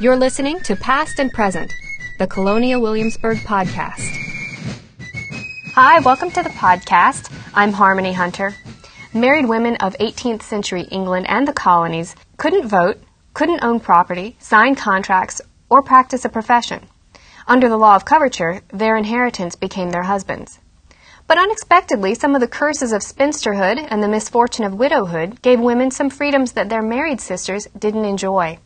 You're listening to Past and Present, the Colonial Williamsburg podcast. Hi, welcome to the podcast. I'm Harmony Hunter. Married women of 18th century England and the colonies couldn't vote, couldn't own property, sign contracts, or practice a profession. Under the law of coverture, their inheritance became their husband's. But unexpectedly, some of the curses of spinsterhood and the misfortune of widowhood gave women some freedoms that their married sisters didn't enjoy.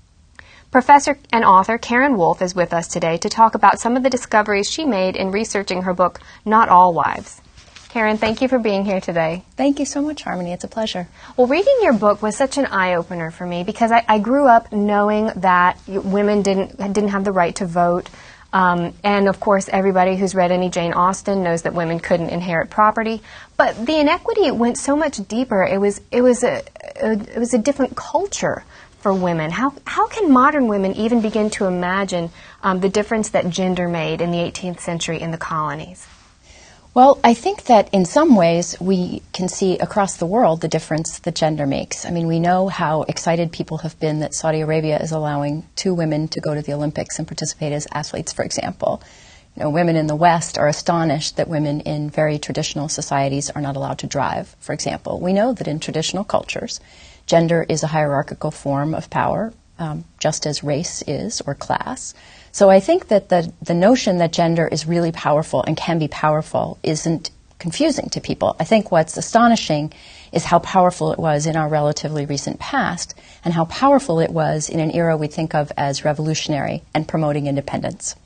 Professor and author Karin Wulf is with us today to talk about some of the discoveries she made in researching her book, Not All Wives. Karin, thank you for being here today. Thank you so much, Harmony. It's a pleasure. Well, reading your book was such an eye opener for me because I, I, grew up knowing that women didn't didn't have the right to vote. Um, and of course, everybody who's read any Jane Austen knows that women couldn't inherit property. But the inequity went so much deeper. It was it was a, a it was a different culture for women. How, how can modern women even begin to imagine um, the difference that gender made in the 18th century in the colonies? Well, I think that in some ways we can see across the world the difference that gender makes. I mean, we know how excited people have been that Saudi Arabia is allowing two women to go to the Olympics and participate as athletes, for example. You know, women in the West are astonished that women in very traditional societies are not allowed to drive, for example. We know that in traditional cultures, Gender is a hierarchical form of power, um, just as race is or class. So I think that the, the notion that gender is really powerful and can be powerful isn't confusing to people. I think what's astonishing is how powerful it was in our relatively recent past and how powerful it was in an era we think of as revolutionary and promoting independence.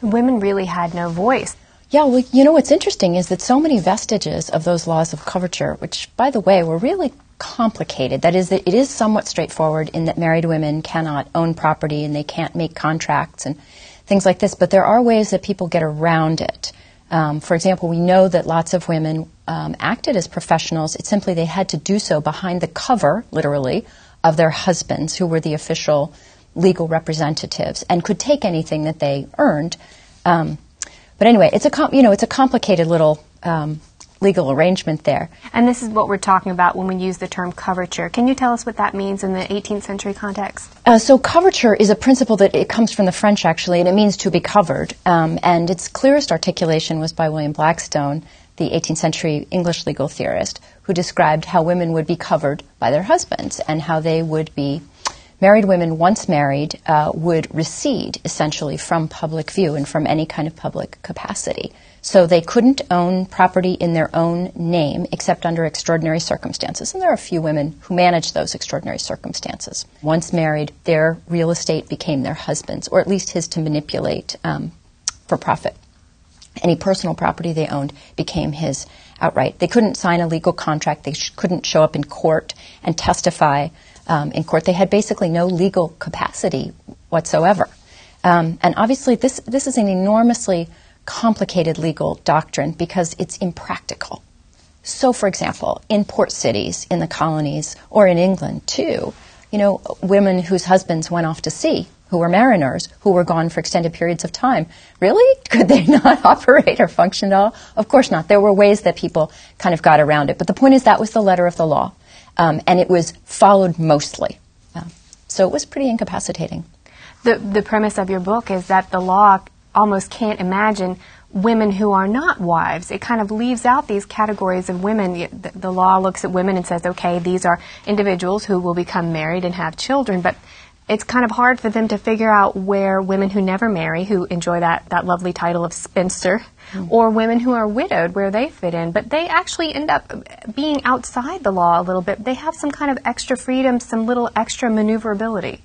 Women really had no voice. Yeah, well, you know what's interesting is that so many vestiges of those laws of coverture, which, by the way, were really complicated. That is, that it is somewhat straightforward in that married women cannot own property and they can't make contracts and things like this, but there are ways that people get around it. Um, for example, we know that lots of women um, acted as professionals. It's simply they had to do so behind the cover, literally, of their husbands, who were the official legal representatives, and could take anything that they earned. Um, but anyway, it's a com- you know it's a complicated little um, legal arrangement there. And this is what we're talking about when we use the term coverture. Can you tell us what that means in the 18th century context? Uh, so coverture is a principle that it comes from the French actually, and it means to be covered. Um, and its clearest articulation was by William Blackstone, the 18th century English legal theorist, who described how women would be covered by their husbands and how they would be married women once married uh, would recede essentially from public view and from any kind of public capacity. So they couldn't own property in their own name except under extraordinary circumstances. And there are a few women who manage those extraordinary circumstances. Once married, their real estate became their husband's, or at least his to manipulate um, for profit. Any personal property they owned became his outright. They couldn't sign a legal contract. They sh- couldn't show up in court and testify um, in court. They had basically no legal capacity whatsoever. Um, and obviously, this, this is an enormously complicated legal doctrine because it's impractical. So, for example, in port cities, in the colonies, or in England too, you know, women whose husbands went off to sea, who were mariners, who were gone for extended periods of time, really? Could they not operate or function at all? Of course not. There were ways that people kind of got around it. But the point is, that was the letter of the law, um, and it was followed mostly. Um, so it was pretty incapacitating. The, the premise of your book is that the law almost can't imagine women who are not wives. It kind of leaves out these categories of women. The, the, law looks at women and says, okay, these are individuals who will become married and have children, but it's kind of hard for them to figure out where women who never marry, who enjoy that, that lovely title of spinster, mm-hmm. or women who are widowed, where they fit in. But they actually end up being outside the law a little bit. They have some kind of extra freedom, some little extra maneuverability.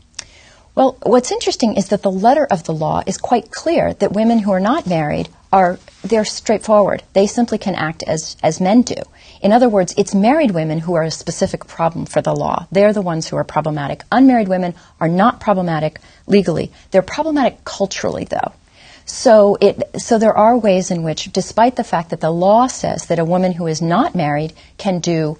Well, what's interesting is that the letter of the law is quite clear that women who are not married are they're straightforward. They simply can act as as men do. In other words, it's married women who are a specific problem for the law. They're the ones who are problematic. Unmarried women are not problematic legally. They're problematic culturally though. So it so there are ways in which despite the fact that the law says that a woman who is not married can do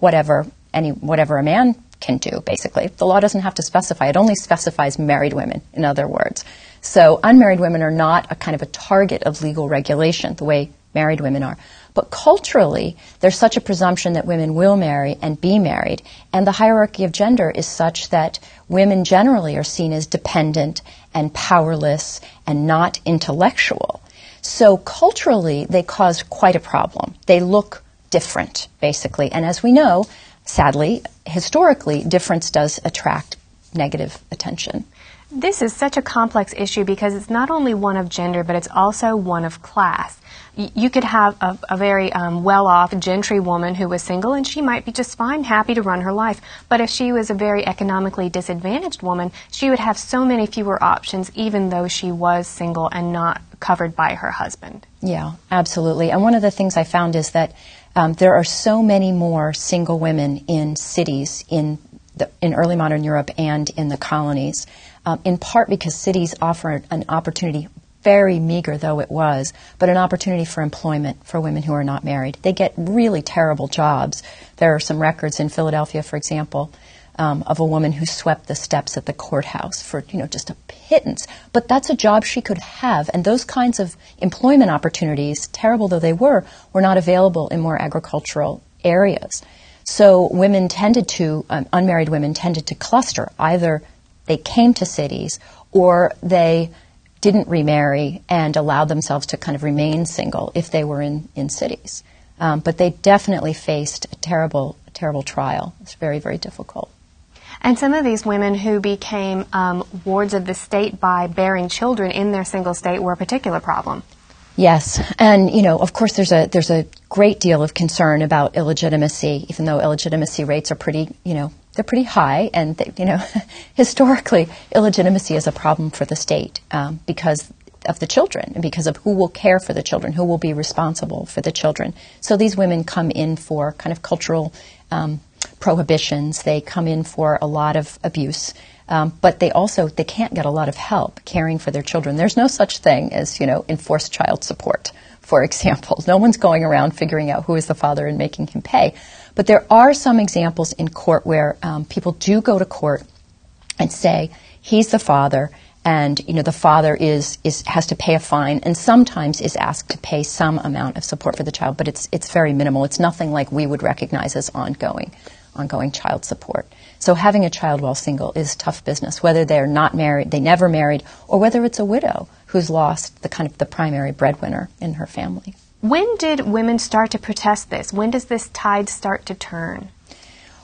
whatever any whatever a man can do, basically. The law doesn't have to specify, it only specifies married women, in other words. So unmarried women are not a kind of a target of legal regulation the way married women are. But culturally, there's such a presumption that women will marry and be married, and the hierarchy of gender is such that women generally are seen as dependent and powerless and not intellectual. So culturally, they cause quite a problem. They look different, basically. And as we know, sadly, historically, difference does attract negative attention. This is such a complex issue because it's not only one of gender, but it's also one of class. you could have a, a very um, well off gentry woman who was single and she might be just fine, happy to run her life. But if she was a very economically disadvantaged woman, she would have so many fewer options, even though she was single and not covered by her husband. Yeah, absolutely. And one of the things I found is that um, there are so many more single women in cities in the, in early modern Europe and in the colonies um, in part because cities offer an opportunity, very meager though it was, but an opportunity for employment for women who are not married. They get really terrible jobs. There are some records in Philadelphia, for example, um, of a woman who swept the steps at the courthouse for you know just a pittance. But that's a job she could have, and those kinds of employment opportunities, terrible though they were, were not available in more agricultural areas. So women tended to, um, unmarried women tended to cluster either they came to cities or they didn't remarry and allowed themselves to kind of remain single if they were in, in cities. Um, but they definitely faced a terrible, terrible trial. It's very, very difficult. And some of these women who became um, wards of the state by bearing children in their single state were a particular problem. Yes, and you know, of course, there's a there's a great deal of concern about illegitimacy, even though illegitimacy rates are pretty, you know, they're pretty high, and they, you know, historically, illegitimacy is a problem for the state um, because of the children and because of who will care for the children, who will be responsible for the children. So these women come in for kind of cultural um, prohibitions. They come in for a lot of abuse. Um, but they also they can't get a lot of help caring for their children. There's no such thing as you know enforced child support, for example. No one's going around figuring out who is the father and making him pay. But there are some examples in court where um, people do go to court and say he's the father, and you know the father is, is has to pay a fine, and sometimes is asked to pay some amount of support for the child, but it's it's very minimal. It's nothing like we would recognize as ongoing ongoing child support. So having a child while single is tough business, whether they're not married, they never married, or whether it's a widow who's lost the kind of the primary breadwinner in her family. When did women start to protest this? When does this tide start to turn?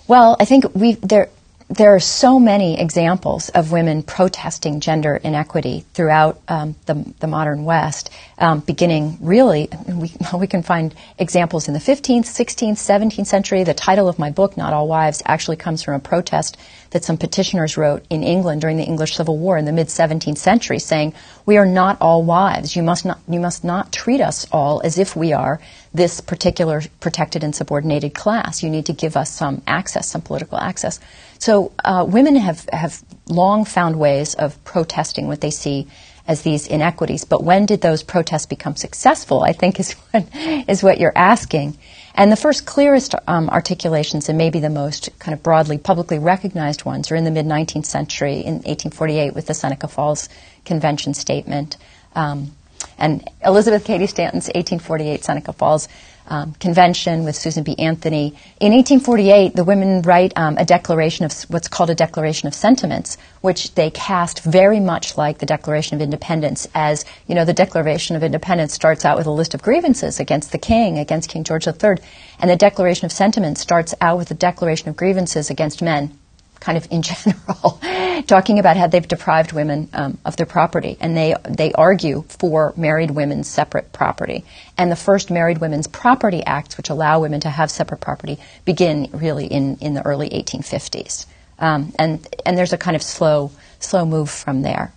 Well, I think we there there are so many examples of women protesting gender inequity throughout um, the, the, modern West, um, beginning really, we, we can find examples in the 15th, 16th, 17th century. The title of my book, Not All Wives, actually comes from a protest that some petitioners wrote in England during the English Civil War in the mid 17th century, saying, "We are not all wives. You must not, you must not treat us all as if we are this particular protected and subordinated class. You need to give us some access, some political access." So uh, women have, have long found ways of protesting what they see as these inequities. But when did those protests become successful? I think is what, is what you're asking. And the first clearest um, articulations, and maybe the most kind of broadly publicly recognized ones, are in the mid 19th century in 1848 with the Seneca Falls Convention Statement. Um, and Elizabeth Cady Stanton's 1848 Seneca Falls um, convention with Susan B. Anthony. In 1848, the women write um, a declaration of what's called a Declaration of Sentiments, which they cast very much like the Declaration of Independence, as you know, the Declaration of Independence starts out with a list of grievances against the king, against King George III, and the Declaration of Sentiments starts out with a declaration of grievances against men kind of in general, talking about how they've deprived women um, of their property, and they they argue for married women's separate property. And the first Married Women's Property Acts, which allow women to have separate property, begin really in, in the early 1850s. Um, and and there's a kind of slow slow move from there.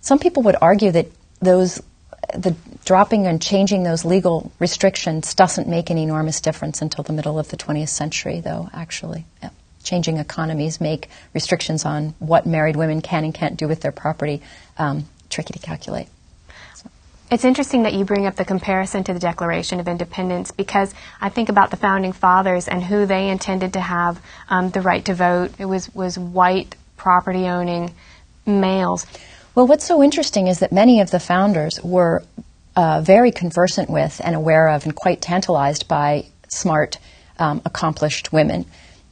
Some people would argue that those the dropping and changing those legal restrictions doesn't make an enormous difference until the middle of the 20th century, though. Actually. Yeah changing economies make restrictions on what married women can and can't do with their property um, tricky to calculate. It's interesting that you bring up the comparison to the Declaration of Independence because I think about the founding fathers and who they intended to have um, the right to vote. It was was white property owning males. Well, what's so interesting is that many of the founders were uh, very conversant with and aware of and quite tantalized by smart, um, accomplished women.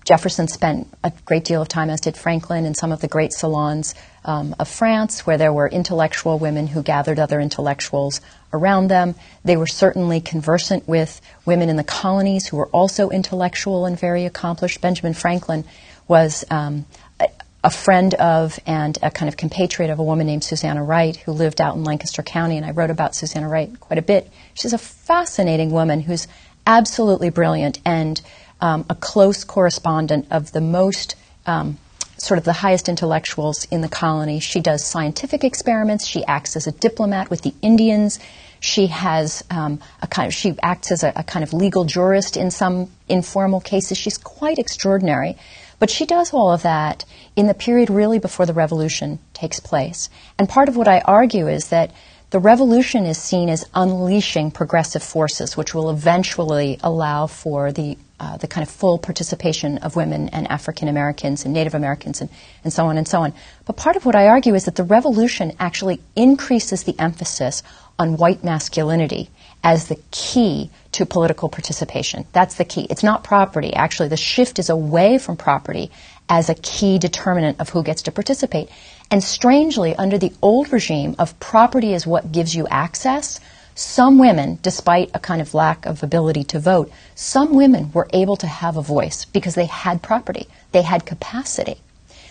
Jefferson spent a great deal of time, as did Franklin, in some of the great salons um, of France, where there were intellectual women who gathered other intellectuals around them. They were certainly conversant with women in the colonies who were also intellectual and very accomplished. Benjamin Franklin was um, a, a friend of and a kind of compatriot of a woman named Susanna Wright, who lived out in Lancaster County, and I wrote about Susanna Wright quite a bit. She's a fascinating woman who's absolutely brilliant and um, a close correspondent of the most um, sort of the highest intellectuals in the colony. She does scientific experiments. She acts as a diplomat with the Indians. She has um, a kind of she acts as a, a, kind of legal jurist in some informal cases. She's quite extraordinary, but she does all of that in the period really before the revolution takes place. And part of what I argue is that the revolution is seen as unleashing progressive forces, which will eventually allow for the uh, the kind of full participation of women and African Americans and Native Americans and, and so on and so on. But part of what I argue is that the revolution actually increases the emphasis on white masculinity as the key to political participation. That's the key. It's not property. Actually, the shift is away from property as a key determinant of who gets to participate. And strangely, under the old regime of property is what gives you access, some women, despite a kind of lack of ability to vote, some women were able to have a voice because they had property, they had capacity.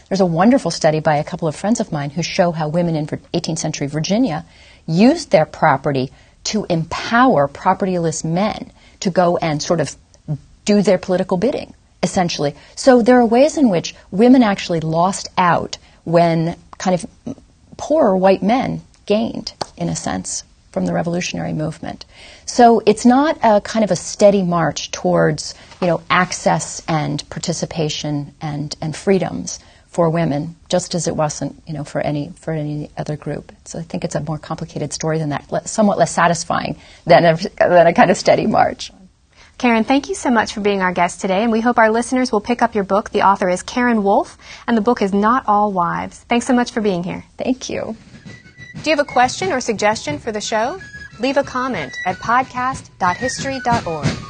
There's a wonderful study by a couple of friends of mine who show how women in 18th century Virginia used their property to empower propertyless men to go and sort of do their political bidding, essentially. So there are ways in which women actually lost out when kind of poorer white men gained, in a sense from the revolutionary movement. So it's not a kind of a steady march towards, you know, access and participation and, and freedoms for women, just as it wasn't, you know, for any for any other group. So I think it's a more complicated story than that, somewhat less satisfying than a, than a kind of steady march. Karin, thank you so much for being our guest today, and we hope our listeners will pick up your book. The author is Karin Wulf, and the book is Not All Wives. Thanks so much for being here. Thank you. Do you have a question or suggestion for the show? Leave a comment at podcast.history.org.